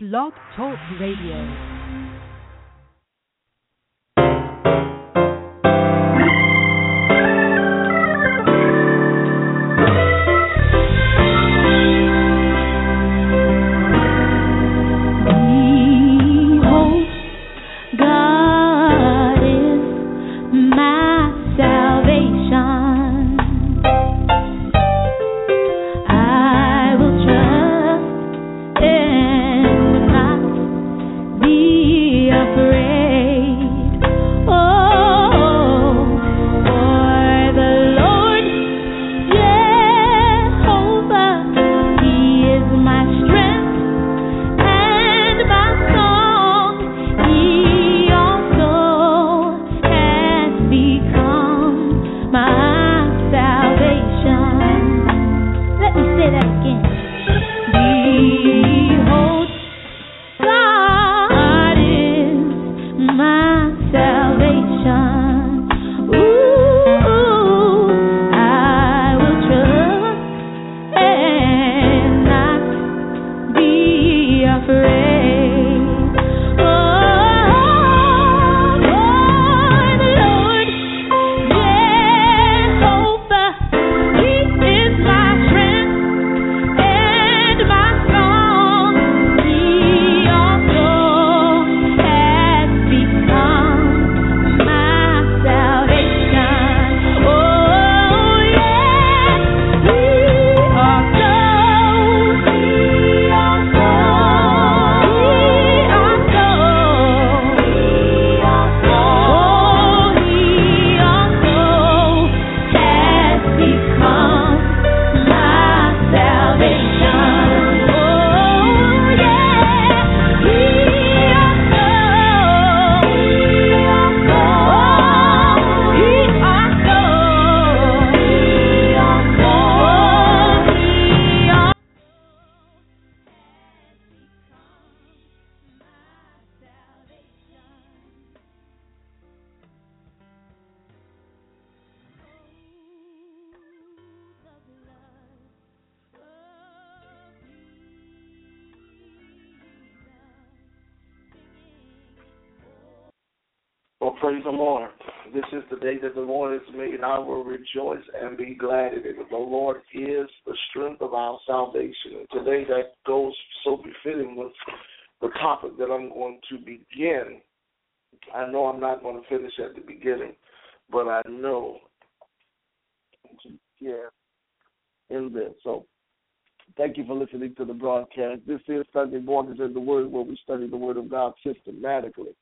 Blog Talk Radio. Rejoice and be glad in it. The Lord is the strength of our salvation. And today that goes so befitting with the topic that I'm going to begin. I know I'm not going to finish at the beginning, but I know yeah in this. So thank you for listening to the broadcast. This is Sunday Mornings in the Word where we study the Word of God systematically.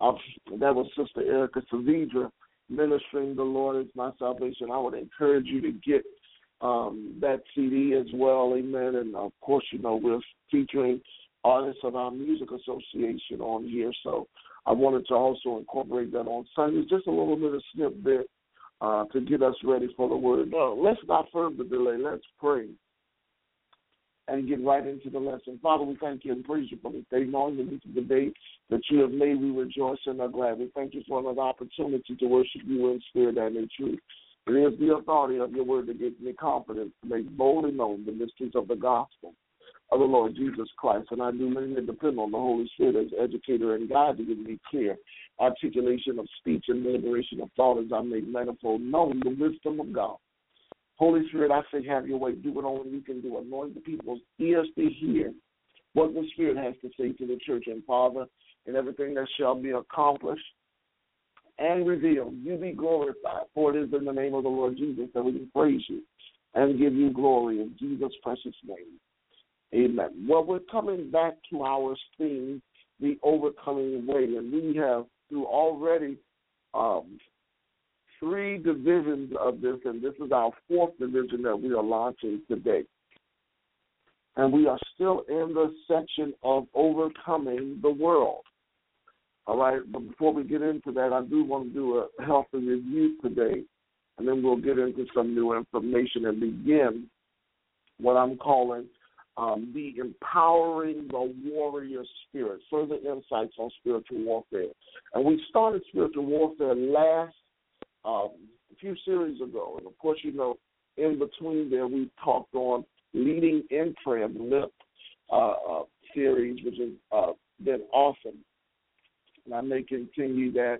That was Sister Erica Saavedra ministering the Lord is my salvation. I would encourage you to get um, that CD as well, amen. And of course, you know, we're featuring artists of our music association on here. So I wanted to also incorporate that on Sundays, just a little bit of snippet uh, to get us ready for the word. No, let's not further delay. Let's pray and get right into the lesson. Father, we thank you and praise you for this day, knowing that this is the day that you have made. We rejoice and are glad. We thank you for another opportunity to worship you in spirit and in truth. It is the authority of your word that gives me confidence to make boldly known the mysteries of the gospel of the Lord Jesus Christ. And I do mainly depend on the Holy Spirit as educator and guide to give me clear articulation of speech and liberation of thought as I make manifold known the wisdom of God. Holy Spirit, I say, have your way. Do what only you can do. Anoint the people's ears to hear what the Spirit has to say to the church. And Father, and everything that shall be accomplished and revealed, you be glorified. For it is in the name of the Lord Jesus that we can praise you and give you glory in Jesus' precious name. Amen. Well, we're coming back to our theme, the overcoming way, and we have through already um, three divisions of this, and this is our fourth division that we are launching today. And we are still in the section of overcoming the world. All right, but before we get into that, I do want to do a healthy review today, and then we'll get into some new information and begin what I'm calling um, the empowering the warrior spirit, further insights on spiritual warfare. And we started spiritual warfare last um, a few series ago. And of course, you know, in between there, we talked on leading in prayer, the lip, uh, uh, series, which has uh, been awesome. And I may continue that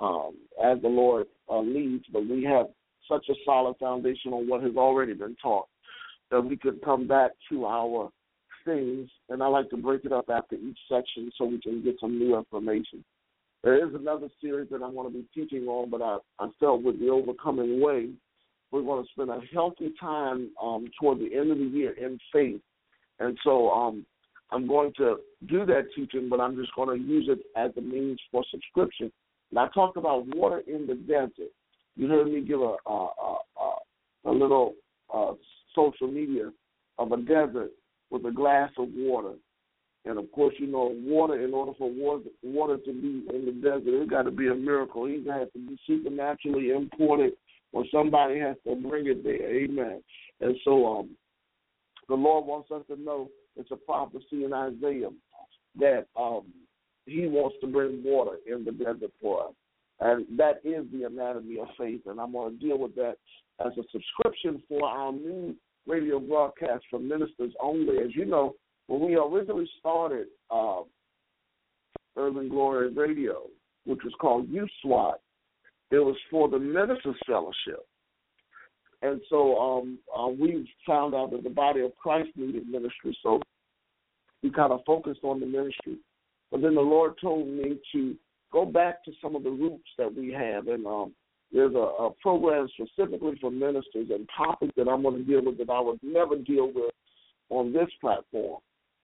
um, as the Lord uh, leads, but we have such a solid foundation on what has already been taught that we could come back to our things, and I like to break it up after each section so we can get some new information. There is another series that I'm going to be teaching on, but I, I felt with the overcoming way, we're going to spend a healthy time um, toward the end of the year in faith. And so um, I'm going to do that teaching, but I'm just going to use it as a means for subscription. And I talked about water in the desert. You heard me give a a, a, a little uh, social media of a desert with a glass of water. And of course, you know, water, in order for water, water to be in the desert, it got to be a miracle. It has to be supernaturally imported or somebody has to bring it there. Amen. And so um, the Lord wants us to know it's a prophecy in Isaiah that um, He wants to bring water in the desert for us. And that is the anatomy of faith. And I'm going to deal with that as a subscription for our new radio broadcast for ministers only. As you know, when we originally started uh, Urban Glory Radio, which was called Youth SWAT, it was for the Ministers Fellowship. And so um, uh, we found out that the body of Christ needed ministry, so we kind of focused on the ministry. But then the Lord told me to go back to some of the roots that we have, and um, there's a, a program specifically for ministers and topics that I'm going to deal with that I would never deal with on this platform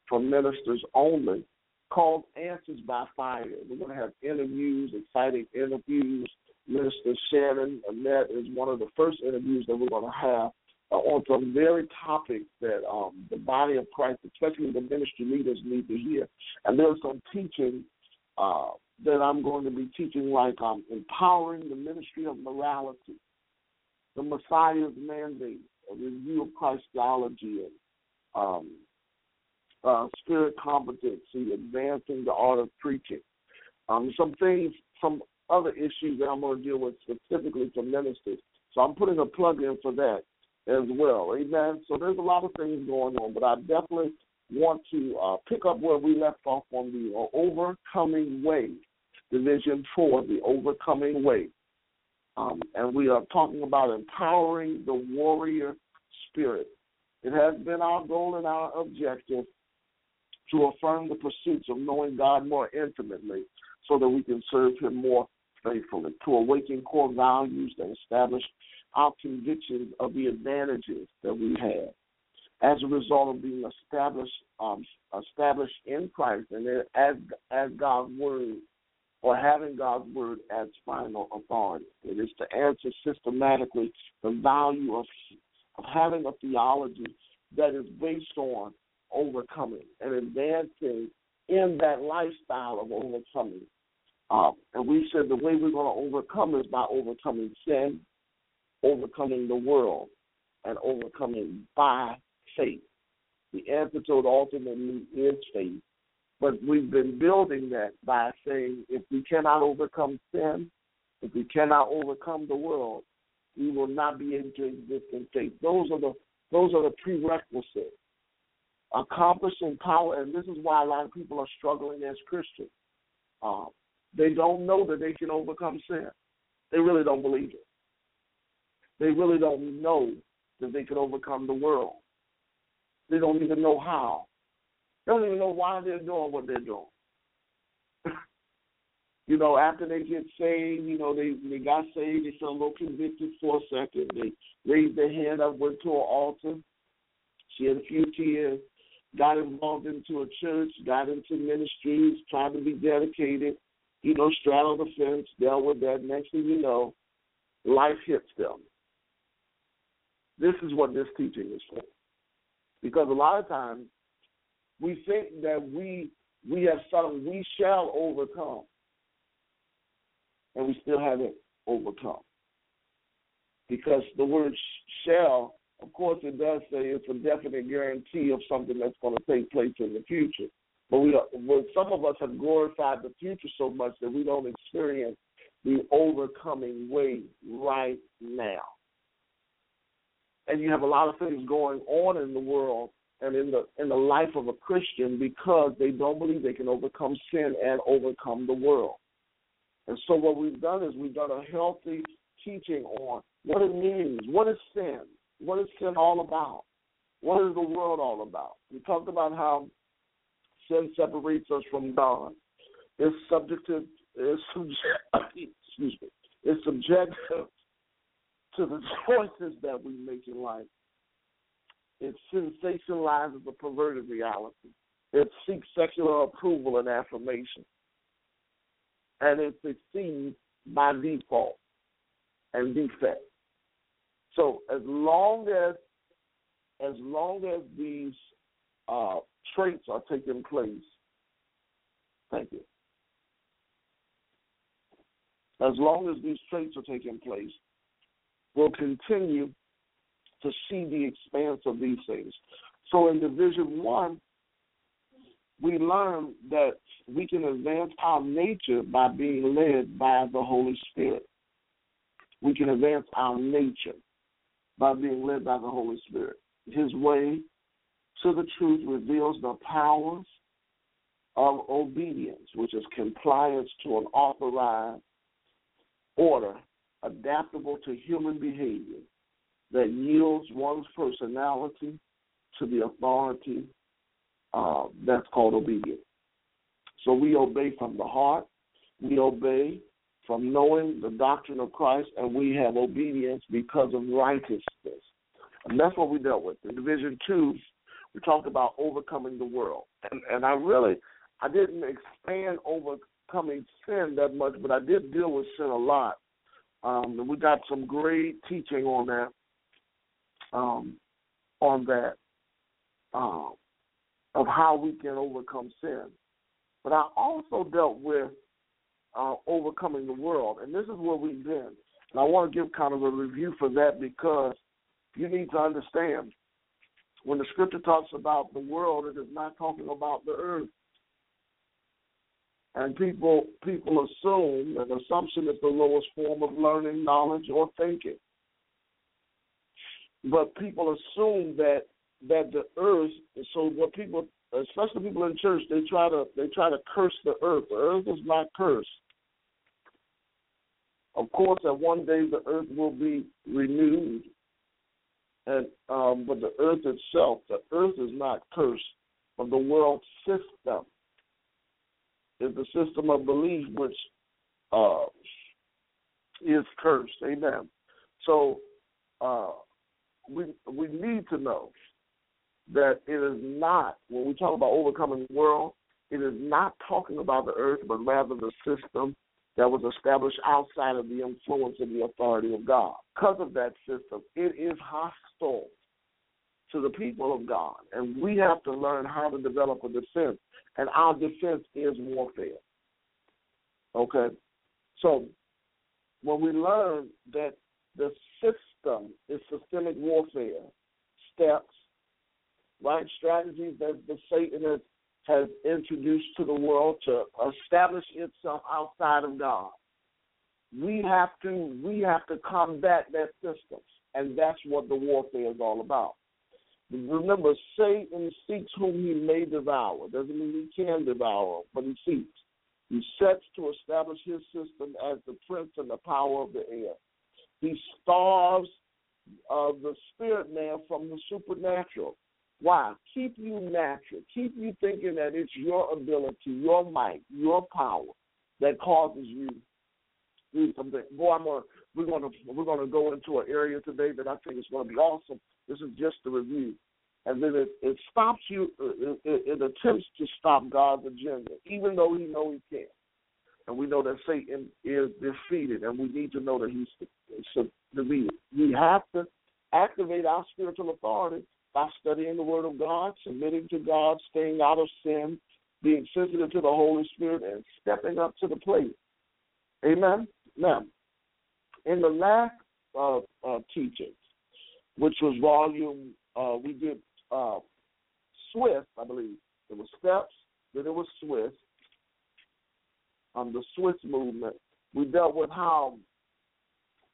for ministers only called Answers by Fire. We're going to have interviews, exciting interviews. Minister Shannon Annette is one of the first interviews that we're going to have uh, on some very topics that um, the body of Christ, especially the ministry leaders, need to hear. And there's some teaching uh, that I'm going to be teaching, like um, empowering the ministry of morality, the Messiah's mandate, a review of Christology, and um, uh, spirit competency, advancing the art of preaching. Um, some things, some other issues that I'm going to deal with specifically for ministers. So I'm putting a plug in for that as well. Amen. So there's a lot of things going on, but I definitely want to uh, pick up where we left off on the uh, overcoming way, division four, the overcoming way. Um, and we are talking about empowering the warrior spirit. It has been our goal and our objective to affirm the pursuits of knowing God more intimately so that we can serve Him more faithfully, to awaken core values that establish our convictions of the advantages that we have as a result of being established um, established in Christ and as as God's word or having God's word as final authority. It is to answer systematically the value of of having a theology that is based on overcoming and advancing in that lifestyle of overcoming. Um, and we said the way we're going to overcome is by overcoming sin, overcoming the world, and overcoming by faith. The antidote ultimately is faith. But we've been building that by saying if we cannot overcome sin, if we cannot overcome the world, we will not be able to exist in faith. Those are the those are the prerequisites. Accomplishing power, and this is why a lot of people are struggling as Christians. Um, they don't know that they can overcome sin. They really don't believe it. They really don't know that they can overcome the world. They don't even know how. They don't even know why they're doing what they're doing. you know, after they get saved, you know, they they got saved, they felt a little convicted for a second. They raised their hand up, went to an altar. She had a few tears, got involved into a church, got into ministries, tried to be dedicated, you know, straddled the fence, dealt with that. Next thing you know, life hits them. This is what this teaching is for. Because a lot of times we think that we we have something we shall overcome, and we still haven't overcome. Because the word shall, of course, it does say it's a definite guarantee of something that's going to take place in the future. But we well, some of us have glorified the future so much that we don't experience the overcoming way right now and you have a lot of things going on in the world and in the in the life of a Christian because they don't believe they can overcome sin and overcome the world. And so what we've done is we've done a healthy teaching on what it means, what is sin, what is sin all about, what is the world all about. We talked about how sin separates us from God. It's subjective. It's excuse me. It's subjective to the choices that we make in life. It sensationalizes a perverted reality. It seeks secular approval and affirmation. And it succeeds by default and defect. So as long as as long as these uh, traits are taking place, thank you. As long as these traits are taking place, we'll continue to see the expanse of these things. So in Division One, we learn that we can advance our nature by being led by the Holy Spirit. We can advance our nature by being led by the Holy Spirit. His way to the truth reveals the powers of obedience, which is compliance to an authorized order adaptable to human behavior that yields one's personality to the authority uh, that's called obedience. So we obey from the heart, we obey from knowing the doctrine of Christ, and we have obedience because of righteousness. And that's what we dealt with. In Division 2, we talked about overcoming the world. And, and I really, I didn't expand overcoming sin that much, but I did deal with sin a lot. Um, and we got some great teaching on that um, on that um, of how we can overcome sin. But I also dealt with uh, overcoming the world, and this is where we've been. And I want to give kind of a review for that because you need to understand when the scripture talks about the world, it is not talking about the earth. And people people assume an assumption is the lowest form of learning, knowledge, or thinking but people assume that that the earth. So what people, especially people in church, they try to they try to curse the earth. The earth is not cursed. Of course, at one day the earth will be renewed, and um, but the earth itself, the earth is not cursed, but the world system is the system of belief which uh, is cursed. Amen. So uh, we we need to know that it is not when we talk about overcoming the world, it is not talking about the earth, but rather the system that was established outside of the influence and the authority of God. Because of that system, it is hostile to the people of God, and we have to learn how to develop a defense. And our defense is warfare. Okay, so when we learn that the system is systemic warfare, steps, right? Strategies that the Satan has, has introduced to the world to establish itself outside of God. We have to we have to combat that system, and that's what the warfare is all about. Remember, Satan seeks whom he may devour. Doesn't mean he can devour, but he seeks. He sets to establish his system as the prince and the power of the air. He starves uh, the spirit man from the supernatural. Why? Keep you natural. Keep you thinking that it's your ability, your might, your power that causes you do something. Boy, I'm gonna we're gonna we're gonna go into an area today that I think is gonna be awesome. This is just a review. And then it, it stops you. It, it, it attempts to stop God's agenda, even though He know He can't and we know that Satan is defeated, and we need to know that he's defeated. We have to activate our spiritual authority by studying the Word of God, submitting to God, staying out of sin, being sensitive to the Holy Spirit, and stepping up to the plate. Amen. Now, in the last uh, uh, teaching, which was volume, uh, we did uh, Swiss, I believe. It was steps, then it was Swiss, um, the Swiss movement, we dealt with how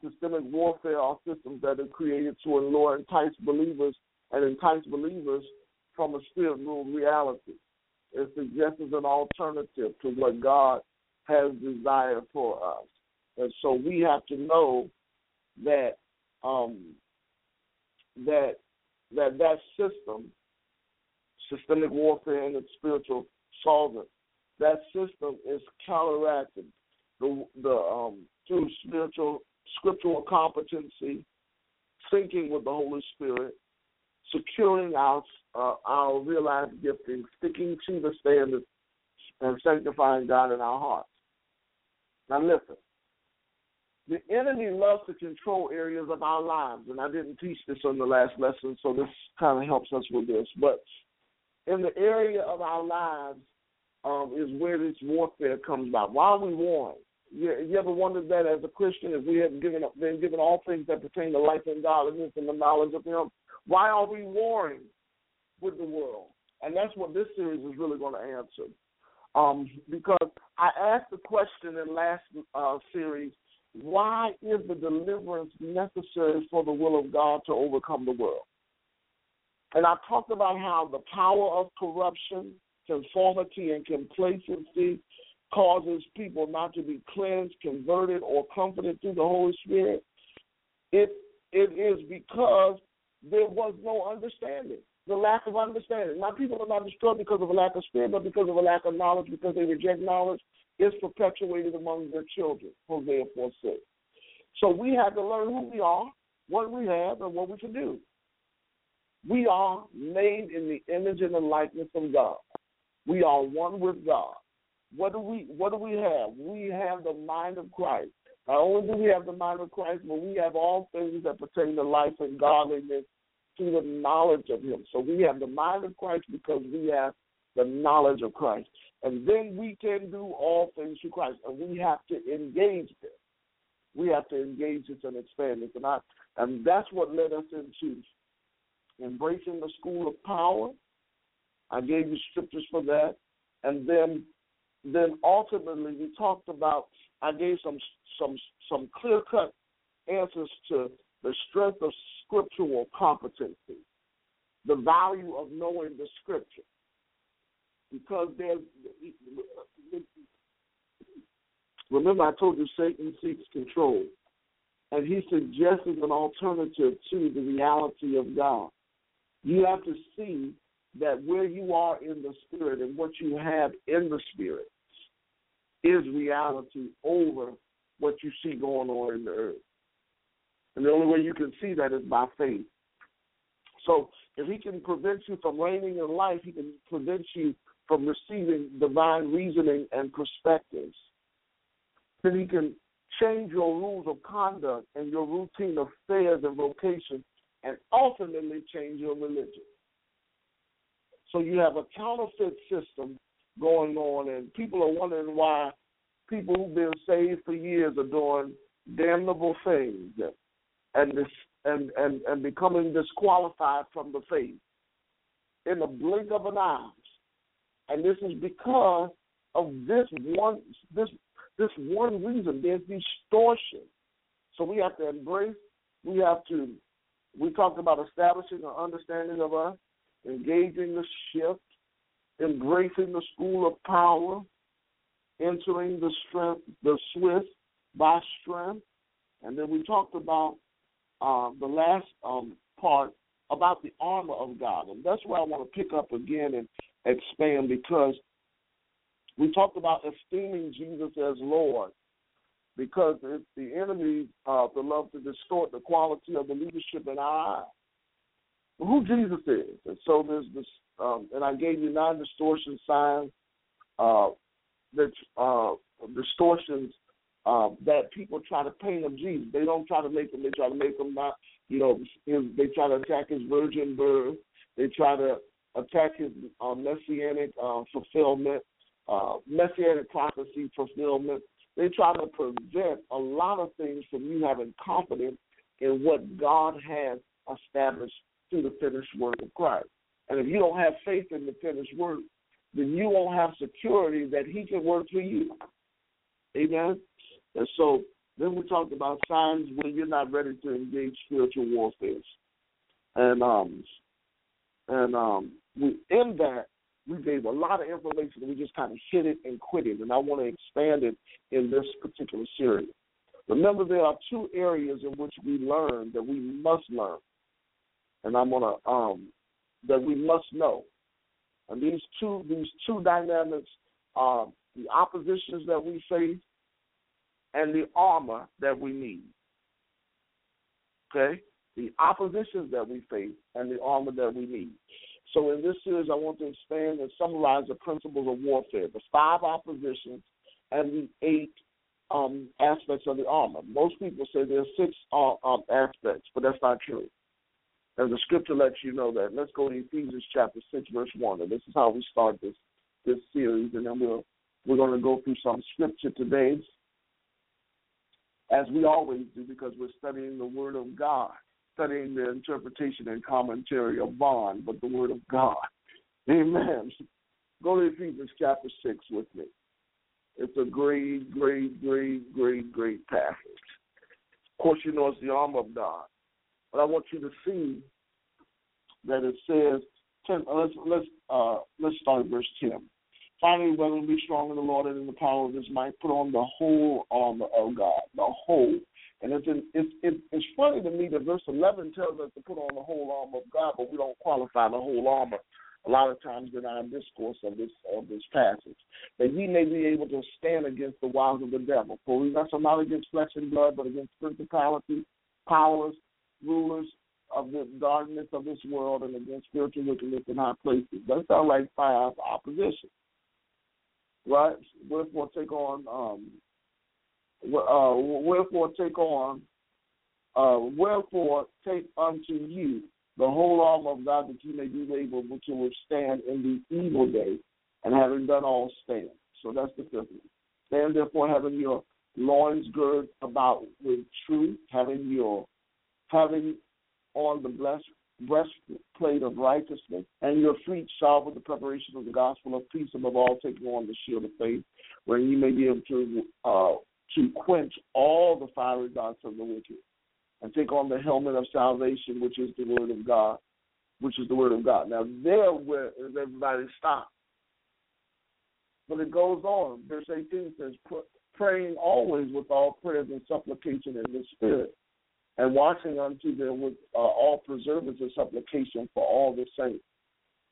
systemic warfare are systems that are created to allure and entice believers and entice believers from a spirit ruled reality. It suggests an alternative to what God has desired for us. And so we have to know that um, that that that system, systemic warfare and its spiritual solvent, that system is counteracted the the um, through spiritual scriptural competency, syncing with the Holy Spirit, securing our uh, our realized gifting, sticking to the standards, and sanctifying God in our hearts. Now listen, the enemy loves to control areas of our lives, and I didn't teach this on the last lesson, so this kind of helps us with this. But in the area of our lives um, is where this warfare comes about. Why are we warring? You, you ever wondered that as a Christian, if we have given up, been given all things that pertain to life and godliness and the knowledge of Him, why are we warring with the world? And that's what this series is really going to answer. Um, because I asked the question in last uh, series, why is the deliverance necessary for the will of God to overcome the world? And I talked about how the power of corruption, conformity, and complacency causes people not to be cleansed, converted, or comforted through the Holy Spirit. It it is because there was no understanding, the lack of understanding. Now, people are not destroyed because of a lack of spirit, but because of a lack of knowledge, because they reject knowledge. It's perpetuated among their children, Hosea 4 6. So we have to learn who we are, what we have, and what we can do. We are made in the image and the likeness of God. We are one with God. What do we what do we have? We have the mind of Christ. Not only do we have the mind of Christ, but we have all things that pertain to life and godliness through the knowledge of Him. So we have the mind of Christ because we have the knowledge of Christ. And then we can do all things through Christ. And we have to engage this. We have to engage this and expand this. And, I, and that's what led us into embracing the school of power. I gave you scriptures for that. And then then ultimately we talked about I gave some some some clear cut answers to the strength of scriptural competency, the value of knowing the scripture. Because there's remember I told you Satan seeks control. And he suggests an alternative to the reality of God. You have to see that where you are in the spirit and what you have in the spirit is reality over what you see going on in the earth. And the only way you can see that is by faith. So if he can prevent you from reigning in life, he can prevent you from receiving divine reasoning and perspectives. Then he can change your rules of conduct and your routine of affairs and vocation and ultimately change your religion. So you have a counterfeit system going on, and people are wondering why people who've been saved for years are doing damnable things and and, and, and becoming disqualified from the faith in the blink of an eye. And this is because of this one this this one reason. There's distortion. So we have to embrace, we have to we talked about establishing an understanding of us, engaging the shift, embracing the school of power, entering the strength, the swift by strength, and then we talked about uh, the last um, part about the armor of God, and that's where I want to pick up again and expand because we talked about esteeming Jesus as Lord, because it's the enemy uh, that love to distort the quality of the leadership in our eyes. Who Jesus is, and so there's this, um, and I gave you nine distortion signs uh, that uh, distortions uh, that people try to paint of Jesus. They don't try to make him. They try to make him not. You know, they try to attack his virgin birth. They try to attack his uh, messianic uh, fulfillment, uh, messianic prophecy fulfillment. They try to prevent a lot of things from you having confidence in what God has established through the finished work of Christ. And if you don't have faith in the finished work, then you won't have security that He can work for you. Amen. And so then we talked about signs when you're not ready to engage spiritual warfare. And um and um we in that we gave a lot of information we just kind of hit it and quit it. And I want to expand it in this particular series. Remember, there are two areas in which we learn that we must learn, and I'm gonna um, that we must know. And these two these two dynamics are the oppositions that we face and the armor that we need. Okay, the oppositions that we face and the armor that we need. So in this series, I want to expand and summarize the principles of warfare, the five oppositions and the eight um, aspects of the armor. Most people say there are six uh, um, aspects, but that's not true. And the scripture lets you know that. Let's go to Ephesians chapter six, verse one, and this is how we start this this series, and then we'll we're going to go through some scripture today, as we always do, because we're studying the Word of God studying the interpretation and commentary of Bond, but the Word of God. Amen. Go to Ephesians chapter 6 with me. It's a great, great, great, great, great passage. Of course, you know it's the armor of God. But I want you to see that it says, 10, let's, let's, uh, let's start at verse 10. Finally, to be strong in the Lord and in the power of his might, put on the whole armor of God, the whole and it's, in, it's, it's funny to me that verse 11 tells us to put on the whole armor of God, but we don't qualify the whole armor a lot of times in our discourse of this of this passage. That ye may be able to stand against the wiles of the devil. For we wrestle not against flesh and blood, but against principalities, powers, rulers of the darkness of this world, and against spiritual wickedness in high places. That sounds like five opposition. Right? Wherefore take on um, uh, wherefore take on, uh, wherefore take unto you the whole armor of God that you may be able to withstand in the evil day, and having done all stand. So that's the fifth one. Stand therefore having your loins girded about with truth, having your having on the blessed breastplate of righteousness, and your feet shod with the preparation of the gospel of peace, above all taking on the shield of faith, where you may be able to uh, to quench all the fiery darts of the wicked and take on the helmet of salvation, which is the word of God, which is the word of God. Now there where everybody stop. But it goes on. Verse 18 says, praying always with all prayers and supplication in the spirit, and watching unto them with uh, all preservance and supplication for all the saints.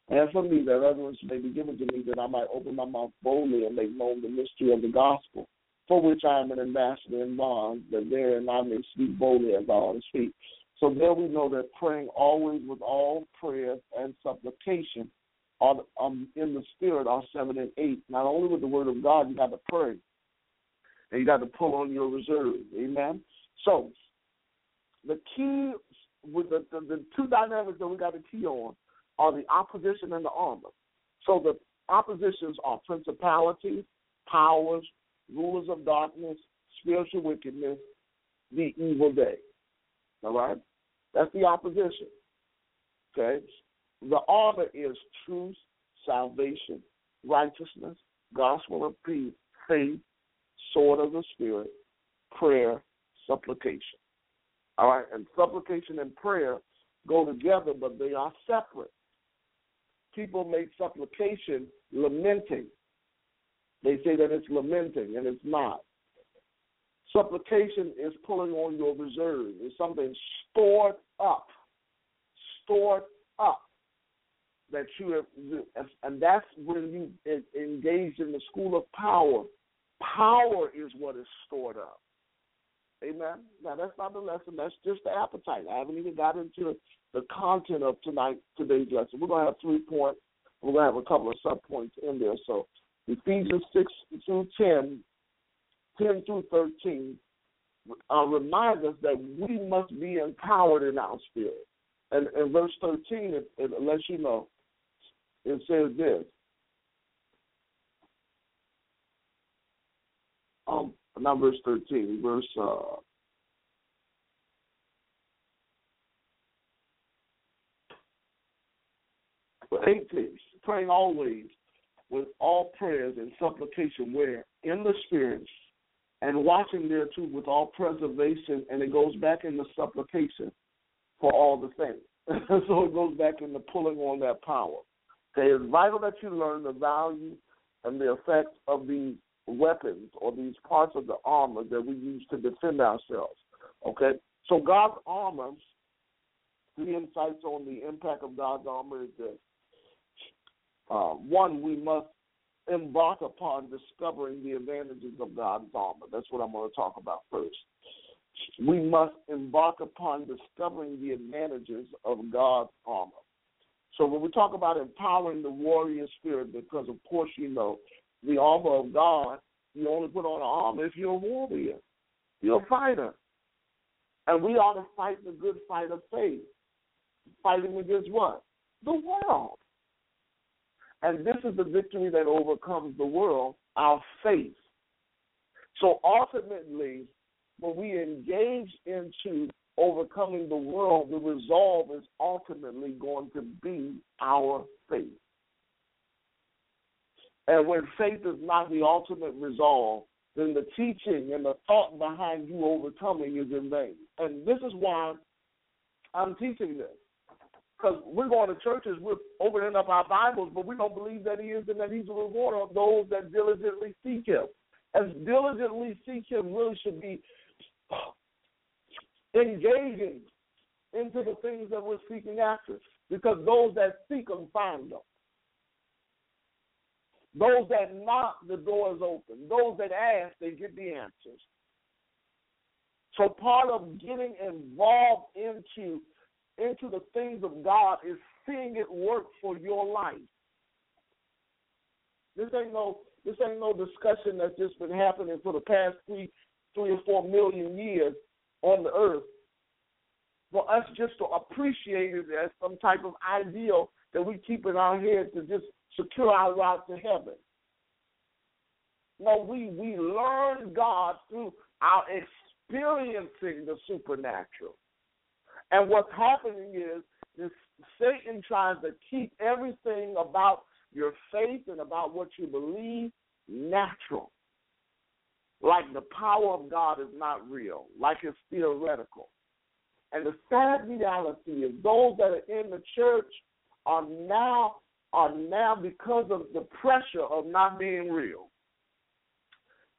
And for me, that utterance may be given to me that I might open my mouth boldly and make known the mystery of the gospel for which I am an ambassador in bonds, that therein I may speak boldly as I ought to speak. So there we know that praying always with all prayer and supplication um, in the spirit are seven and eight. Not only with the word of God, you got to pray. And you got to pull on your reserve. Amen. So the key with the, the, the two dynamics that we got to key on are the opposition and the armor. So the oppositions are principalities, powers, rulers of darkness, spiritual wickedness, the evil day. All right? That's the opposition. Okay? The armor is truth, salvation, righteousness, gospel of peace, faith, sword of the Spirit, prayer, supplication. All right? And supplication and prayer go together, but they are separate. People make supplication lamenting. They say that it's lamenting, and it's not. Supplication is pulling on your reserve. It's something stored up, stored up that you have, and that's when you engage in the school of power. Power is what is stored up. Amen. Now that's not the lesson. That's just the appetite. I haven't even got into the content of tonight today's lesson. We're gonna have three points. We're gonna have a couple of sub points in there. So Ephesians 6 through 10, 10 through 13, uh, remind us that we must be empowered in our spirit. And in verse 13, it, it lets you know, it says this. Um, not verse 13, verse uh, eighteen. Praying always with all prayers and supplication where in the spirit and watching thereto with all preservation and it goes back in the supplication for all the things. so it goes back in the pulling on that power. Okay, it's vital that you learn the value and the effect of these weapons or these parts of the armor that we use to defend ourselves. Okay, so God's armor. Three insights on the impact of God's armor is this: uh, one, we must embark upon discovering the advantages of God's armor. That's what I'm going to talk about first. We must embark upon discovering the advantages of God's armor. So when we talk about empowering the warrior spirit, because of course you know the armor of God, you only put on armor if you're a warrior. You're a fighter. And we ought to fight the good fight of faith. Fighting against what? The world. And this is the victory that overcomes the world, our faith. So ultimately, when we engage into overcoming the world, the resolve is ultimately going to be our faith. And when faith is not the ultimate resolve, then the teaching and the thought behind you overcoming is in vain. And this is why I'm teaching this. Because we're going to churches, we're opening up our Bibles, but we don't believe that He is and that He's a rewarder of those that diligently seek Him. As diligently seek Him really should be engaging into the things that we're seeking after. Because those that seek Him find them. Those that knock, the door is open. Those that ask, they get the answers. So part of getting involved into into the things of God is seeing it work for your life. This ain't no this ain't no discussion that's just been happening for the past three three or four million years on the earth. For us just to appreciate it as some type of ideal that we keep in our head to just secure our route to heaven. No, we we learn God through our experiencing the supernatural. And what's happening is this Satan tries to keep everything about your faith and about what you believe natural. Like the power of God is not real, like it's theoretical. And the sad reality is those that are in the church are now are now because of the pressure of not being real,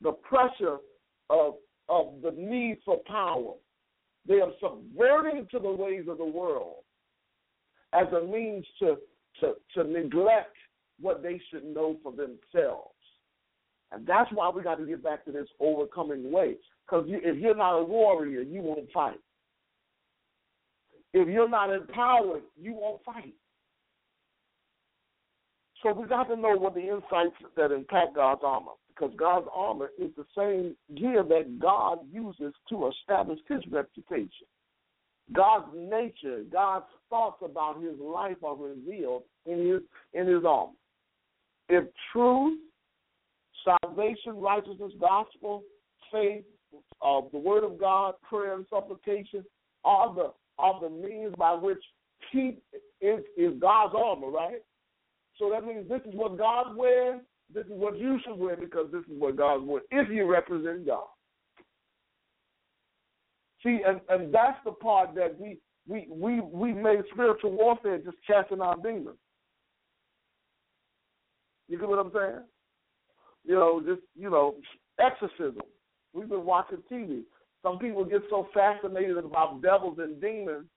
the pressure of of the need for power, they are subverting to the ways of the world as a means to, to, to neglect what they should know for themselves. And that's why we got to get back to this overcoming way. Because you, if you're not a warrior, you won't fight. If you're not empowered, you won't fight. So we got to know what the insights that impact God's armor because God's armor is the same gear that God uses to establish his reputation. God's nature, God's thoughts about his life are revealed in his in his armor. If truth, salvation, righteousness, gospel, faith, uh, the word of God, prayer and supplication are the are the means by which he is, is God's armor, right? So that means this is what God wears, this is what you should wear because this is what God wants if you represent God. See, and, and that's the part that we we we we made spiritual warfare just casting out demons. You get what I'm saying? You know, just you know, exorcism. We've been watching TV. Some people get so fascinated about devils and demons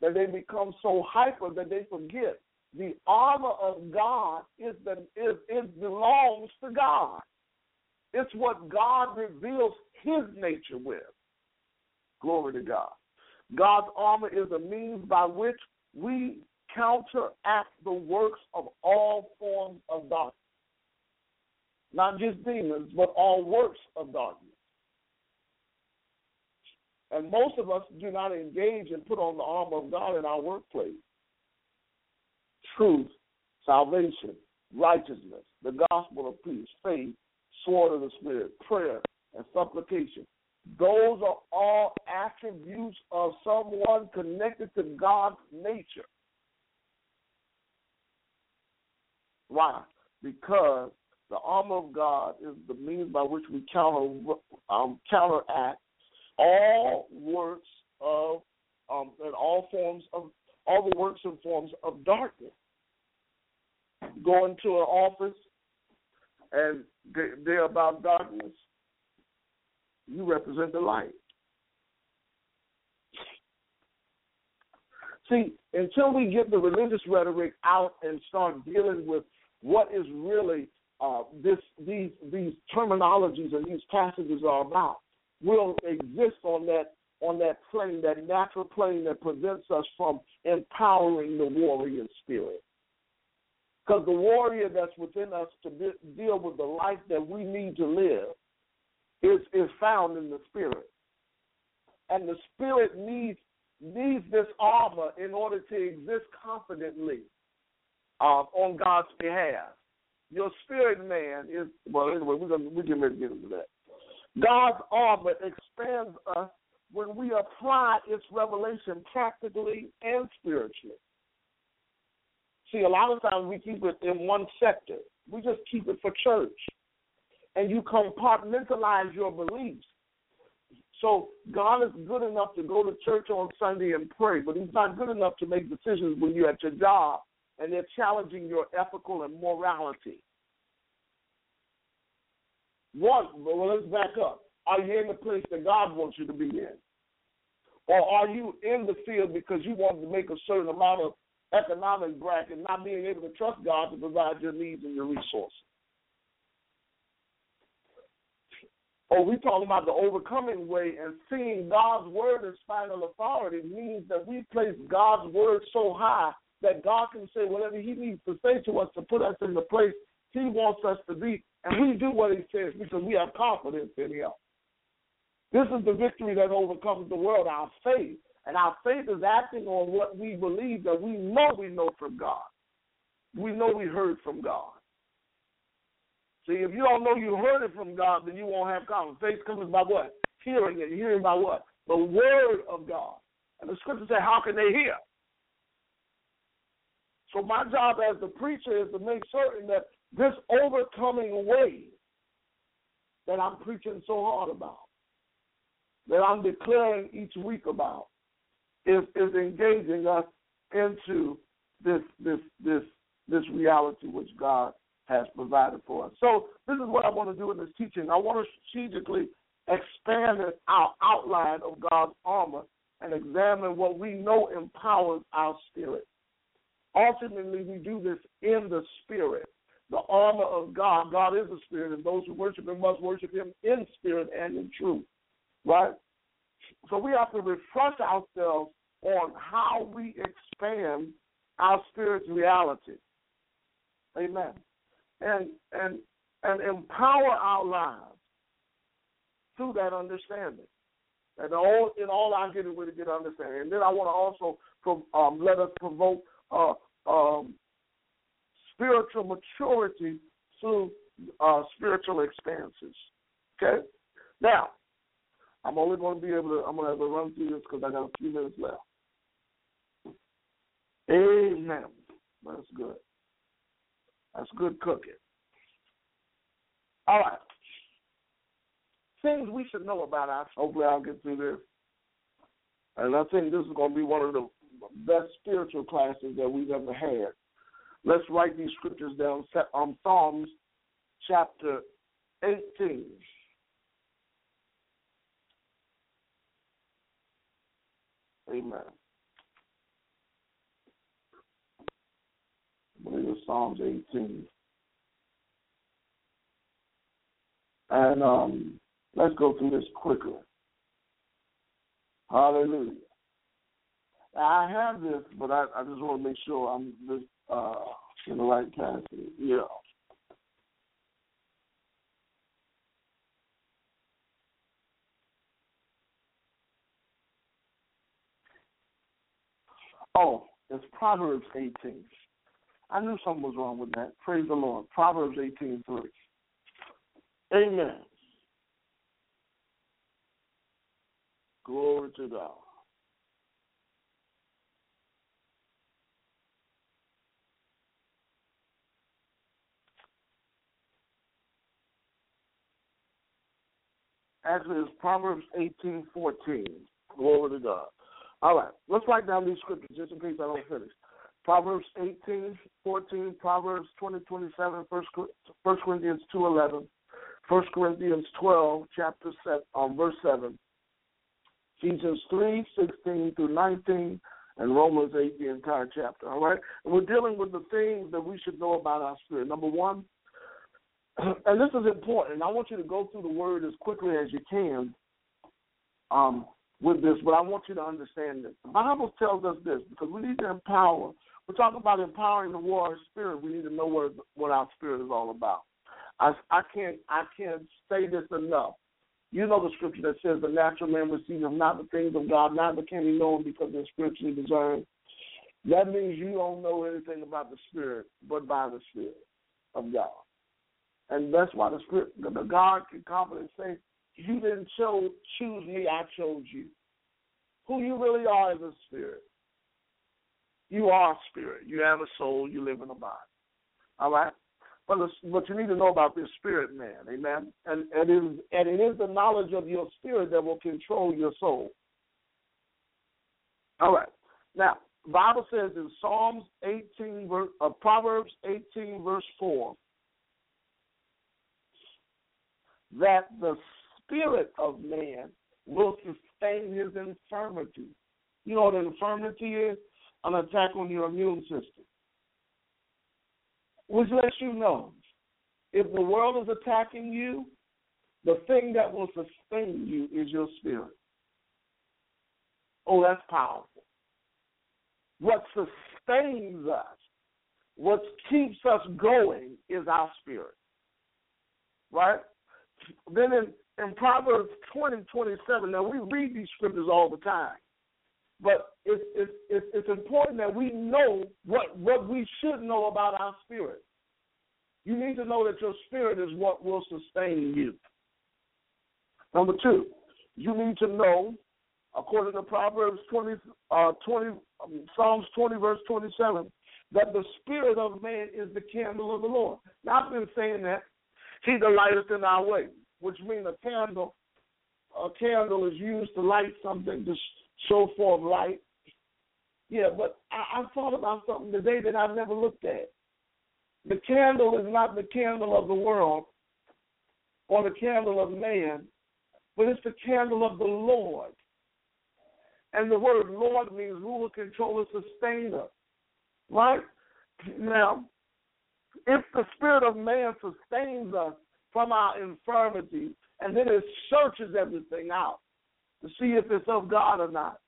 that they become so hyper that they forget the armor of God is the is it belongs to God. It's what God reveals his nature with. Glory to God. God's armor is a means by which we counteract the works of all forms of darkness. Not just demons, but all works of darkness. And most of us do not engage and put on the armor of God in our workplace truth, salvation, righteousness, the gospel of peace, faith, sword of the Spirit, prayer, and supplication. Those are all attributes of someone connected to God's nature. Why? Because the armor of God is the means by which we counter um, counteract all works of um, and all forms of all the works and forms of darkness. Go into an office and they're about darkness, you represent the light. See, until we get the religious rhetoric out and start dealing with what is really uh, this these these terminologies and these passages are about, we'll exist on that on that plane, that natural plane that prevents us from empowering the warrior spirit. Because the warrior that's within us to deal with the life that we need to live is is found in the spirit, and the spirit needs needs this armor in order to exist confidently uh, on God's behalf. Your spirit man is well. Anyway, we're gonna we can get into that. God's armor expands us when we apply its revelation practically and spiritually. See, a lot of times we keep it in one sector. We just keep it for church. And you compartmentalize your beliefs. So God is good enough to go to church on Sunday and pray, but He's not good enough to make decisions when you're at your job and they're challenging your ethical and morality. One, well, let's back up. Are you in the place that God wants you to be in? Or are you in the field because you want to make a certain amount of economic bracket, not being able to trust God to provide your needs and your resources? Or we talking about the overcoming way and seeing God's word as final authority means that we place God's word so high that God can say whatever He needs to say to us to put us in the place He wants us to be, and we do what He says because we have confidence in Him. This is the victory that overcomes the world, our faith. And our faith is acting on what we believe that we know we know from God. We know we heard from God. See, if you don't know you heard it from God, then you won't have confidence. Faith comes by what? Hearing it. Hearing by what? The word of God. And the scripture says, how can they hear? So my job as the preacher is to make certain that this overcoming way that I'm preaching so hard about that I'm declaring each week about is is engaging us into this this this this reality which God has provided for us. So this is what I want to do in this teaching. I want to strategically expand our outline of God's armor and examine what we know empowers our spirit. Ultimately, we do this in the spirit. The armor of God. God is a spirit, and those who worship Him must worship Him in spirit and in truth right? So we have to refresh ourselves on how we expand our spiritual reality. Amen. And and and empower our lives through that understanding. And all in all I get is to get understanding. And then I want to also um, let us provoke uh, um, spiritual maturity through uh, spiritual expanses. Okay? Now, I'm only going to be able to, I'm going to have to run through this because I got a few minutes left. Amen. That's good. That's good cooking. All right. Things we should know about us. Hopefully, I'll get through this. And I think this is going to be one of the best spiritual classes that we've ever had. Let's write these scriptures down. on um, Psalms chapter 18. Amen. Believe it's Psalms 18. And um, let's go through this quickly. Hallelujah. I have this, but I, I just want to make sure I'm just, uh, in the right passage. Yeah. Oh, it's Proverbs 18. I knew something was wrong with that. Praise the Lord. Proverbs 18 3. Amen. Glory to God. Actually, it's Proverbs eighteen fourteen. Glory to God. All right, let's write down these scriptures just in case I don't finish. Proverbs 18, 14, Proverbs 20, 27, 1 Corinthians 2, 11, 1 Corinthians 12, chapter 7, um, verse 7, Ephesians 3, 16 through 19, and Romans 8, the entire chapter. All right? And we're dealing with the things that we should know about our spirit. Number one, and this is important. I want you to go through the word as quickly as you can um, with this, but I want you to understand this. The Bible tells us this because we need to empower. We're talking about empowering the war spirit. We need to know what what our spirit is all about. I, I can't I can't say this enough. You know the scripture that says the natural man receives not the things of God, neither can he know them because they're spiritually discerned. That means you don't know anything about the spirit, but by the spirit of God. And that's why the spirit, the God can confidently say, "You didn't cho- choose me; I chose you." Who you really are is a spirit. You are a spirit. You have a soul. You live in a body. All right. But but you need to know about this spirit, man. Amen. And and it is and it is the knowledge of your spirit that will control your soul. All right. Now, Bible says in Psalms 18, verse, uh, Proverbs 18, verse 4, that the spirit of man will sustain his infirmity. You know what an infirmity is? An attack on your immune system. Which lets you know if the world is attacking you, the thing that will sustain you is your spirit. Oh, that's powerful. What sustains us, what keeps us going is our spirit. Right? Then in, in Proverbs 20, 27, now we read these scriptures all the time, but it's, it's, it's, it's important that we know what, what we should know about our spirit. You need to know that your spirit is what will sustain you. Number two, you need to know, according to Proverbs 20, uh, 20 um, Psalms 20, verse 27, that the spirit of man is the candle of the Lord. Now, I've been saying that he delighteth in our way, which means a candle. A candle is used to light something to show forth light. Yeah, but I, I thought about something today that I've never looked at. The candle is not the candle of the world or the candle of man, but it's the candle of the Lord. And the word Lord means ruler, controller, sustainer. Right? Now, if the spirit of man sustains us from our infirmity, and then it searches everything out to see if it's of God or not.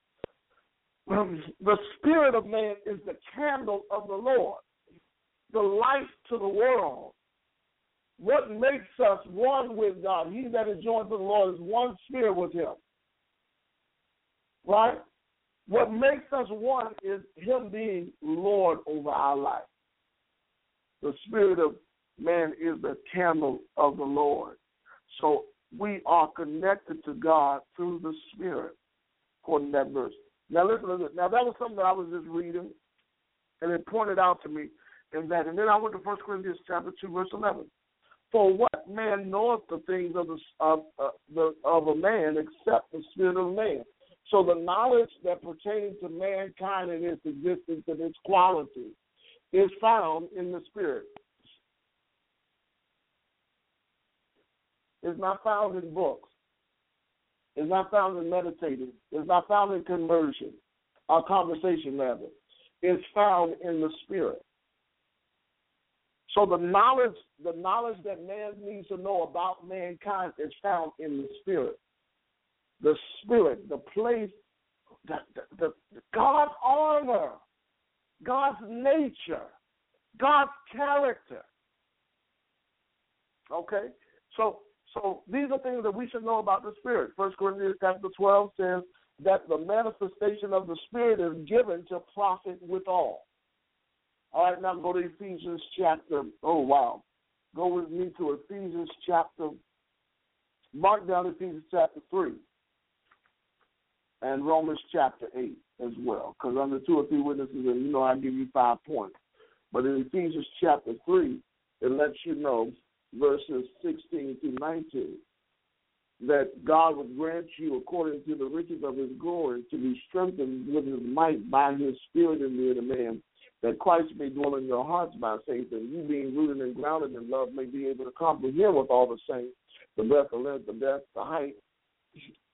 Um, the spirit of man is the candle of the Lord the light to the world. What makes us one with God? He that is joined to the Lord is one spirit with him. Right? What makes us one is him being Lord over our life. The spirit of man is the candle of the Lord. So we are connected to God through the Spirit, according to that verse. Now listen to this. Now that was something that I was just reading, and it pointed out to me in that. And then I went to First Corinthians chapter two, verse eleven. For what man knoweth the things of the of uh, the of a man except the spirit of man? So the knowledge that pertains to mankind and its existence and its quality is found in the spirit. It's not found in books. It's not found in meditating. It's not found in conversion, or conversation rather. It's found in the spirit. So the knowledge, the knowledge that man needs to know about mankind is found in the spirit. The spirit, the place, the, the, the God's honor, God's nature, God's character. Okay, so so these are things that we should know about the spirit. First Corinthians chapter twelve says that the manifestation of the spirit is given to profit withal. All right, now go to Ephesians chapter. Oh, wow. Go with me to Ephesians chapter. Mark down Ephesians chapter 3 and Romans chapter 8 as well. Because under two or three witnesses, and you know I give you five points. But in Ephesians chapter 3, it lets you know verses 16 through 19. that God would grant you, according to the riches of his glory, to be strengthened with his might by his spirit in the inner man, that Christ may dwell in your hearts by faith, and you being rooted and grounded in love may be able to comprehend with all the saints the breadth, the length, the depth, the height,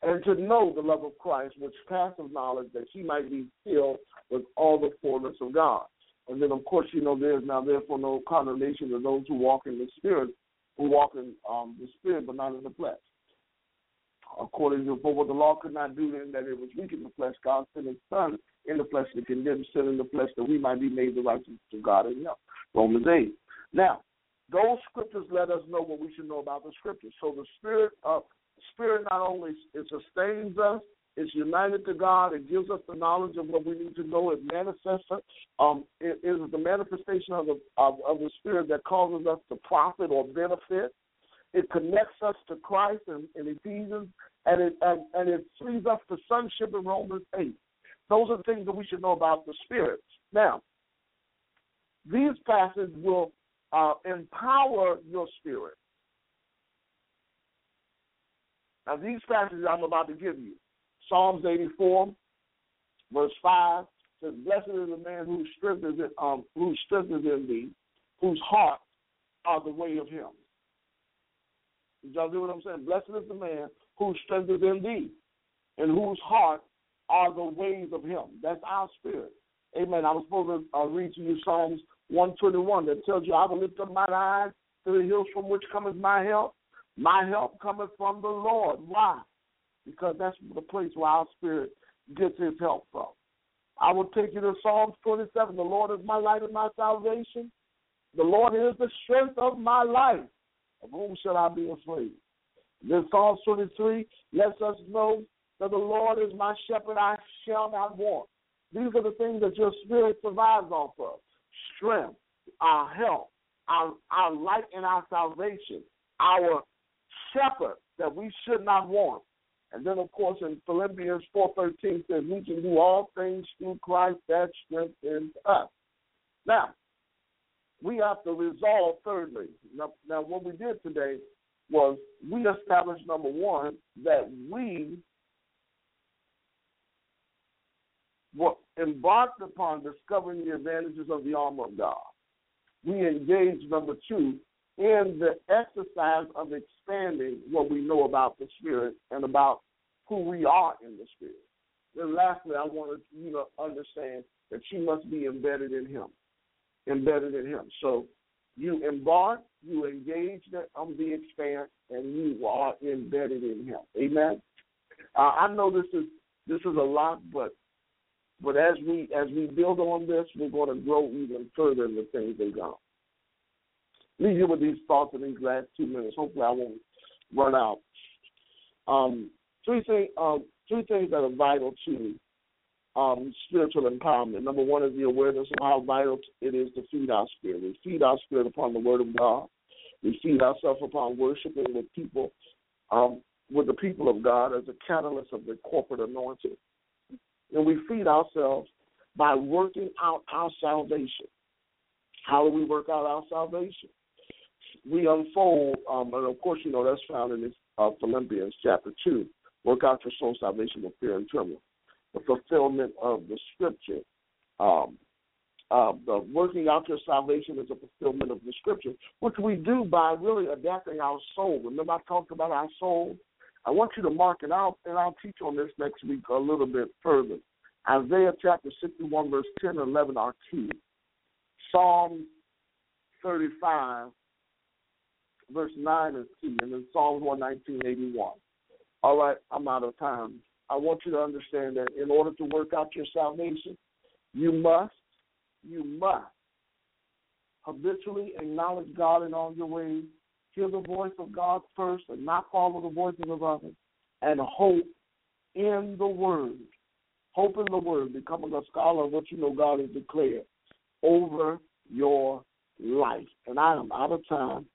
and to know the love of Christ, which passes knowledge, that she might be filled with all the fullness of God. And then, of course, you know, there is now therefore no condemnation to those who walk in the Spirit, who walk in um, the Spirit, but not in the flesh. According to for what the law could not do, then that it was weak in the flesh, God sent His Son in the flesh to condemn sin in the flesh, that we might be made the righteousness of God in Him. Romans eight. Now, those scriptures let us know what we should know about the scriptures. So the Spirit, of Spirit not only it sustains us, it's united to God. It gives us the knowledge of what we need to know. It manifests. Um, it is the manifestation of the of, of the Spirit that causes us to profit or benefit. It connects us to Christ in Ephesians, and it and, and it frees us to sonship in Romans eight. Those are the things that we should know about the Spirit. Now, these passages will uh, empower your spirit. Now, these passages I'm about to give you Psalms 84, verse 5 says, Blessed is the man whose strength is in, um, whose strength is in thee, whose heart are the way of him. Y'all do what I'm saying? Blessed is the man whose strength is in thee, and whose heart are the ways of him. That's our spirit. Amen. I was supposed to uh, read to you Psalms 121 that tells you, I will lift up my eyes to the hills from which cometh my help. My help cometh from the Lord. Why? Because that's the place where our spirit gets his help from. I will take you to Psalms 27. The Lord is my light and my salvation. The Lord is the strength of my life. Of whom shall I be afraid? Then Psalms 23 lets us know that the Lord is my shepherd, I shall not want. These are the things that your spirit survives off of strength, our help, our, our light and our salvation, our shepherd that we should not want. And then, of course, in Philippians 4.13 says, we can do all things through Christ that strengthens us. Now, we have to resolve thirdly. Now, now, what we did today was we established, number one, that we were embarked upon discovering the advantages of the armor of God. We engaged, number two, in the exercise of expanding what we know about the Spirit and about who we are in the Spirit. Then lastly, I wanted you to understand that you must be embedded in Him. Embedded in Him. So you embark, you engage on the expand, and you are embedded in Him. Amen. Uh, I know this is this is a lot, but but as we as we build on this, we're going to grow even further in the things of God leave you with these thoughts in these last two minutes. Hopefully, I won't run out. Um, three things. Um, three things that are vital to um, spiritual empowerment. Number one is the awareness of how vital it is to feed our spirit. We feed our spirit upon the Word of God. We feed ourselves upon worshiping with people, um, with the people of God as a catalyst of the corporate anointing. And we feed ourselves by working out our salvation. How do we work out our salvation? We unfold, um, and of course, you know that's found in this, uh, Philippians chapter two. Work out your soul salvation with fear and trembling. The fulfillment of the scripture. Um, uh, the working out your salvation is a fulfillment of the scripture, which we do by really adapting our soul. Remember, I talked about our soul. I want you to mark it out, and I'll teach on this next week a little bit further. Isaiah chapter 61, verse 10 and 11 are key. Psalm 35, verse 9 is key, and then Psalms 119, 81. All right, I'm out of time. I want you to understand that in order to work out your salvation, you must, you must habitually acknowledge God in all your ways, hear the voice of God first, and not follow the voices of others, and hope in the Word. Hope in the Word, becoming a scholar of what you know God has declared over your life. And I am out of time.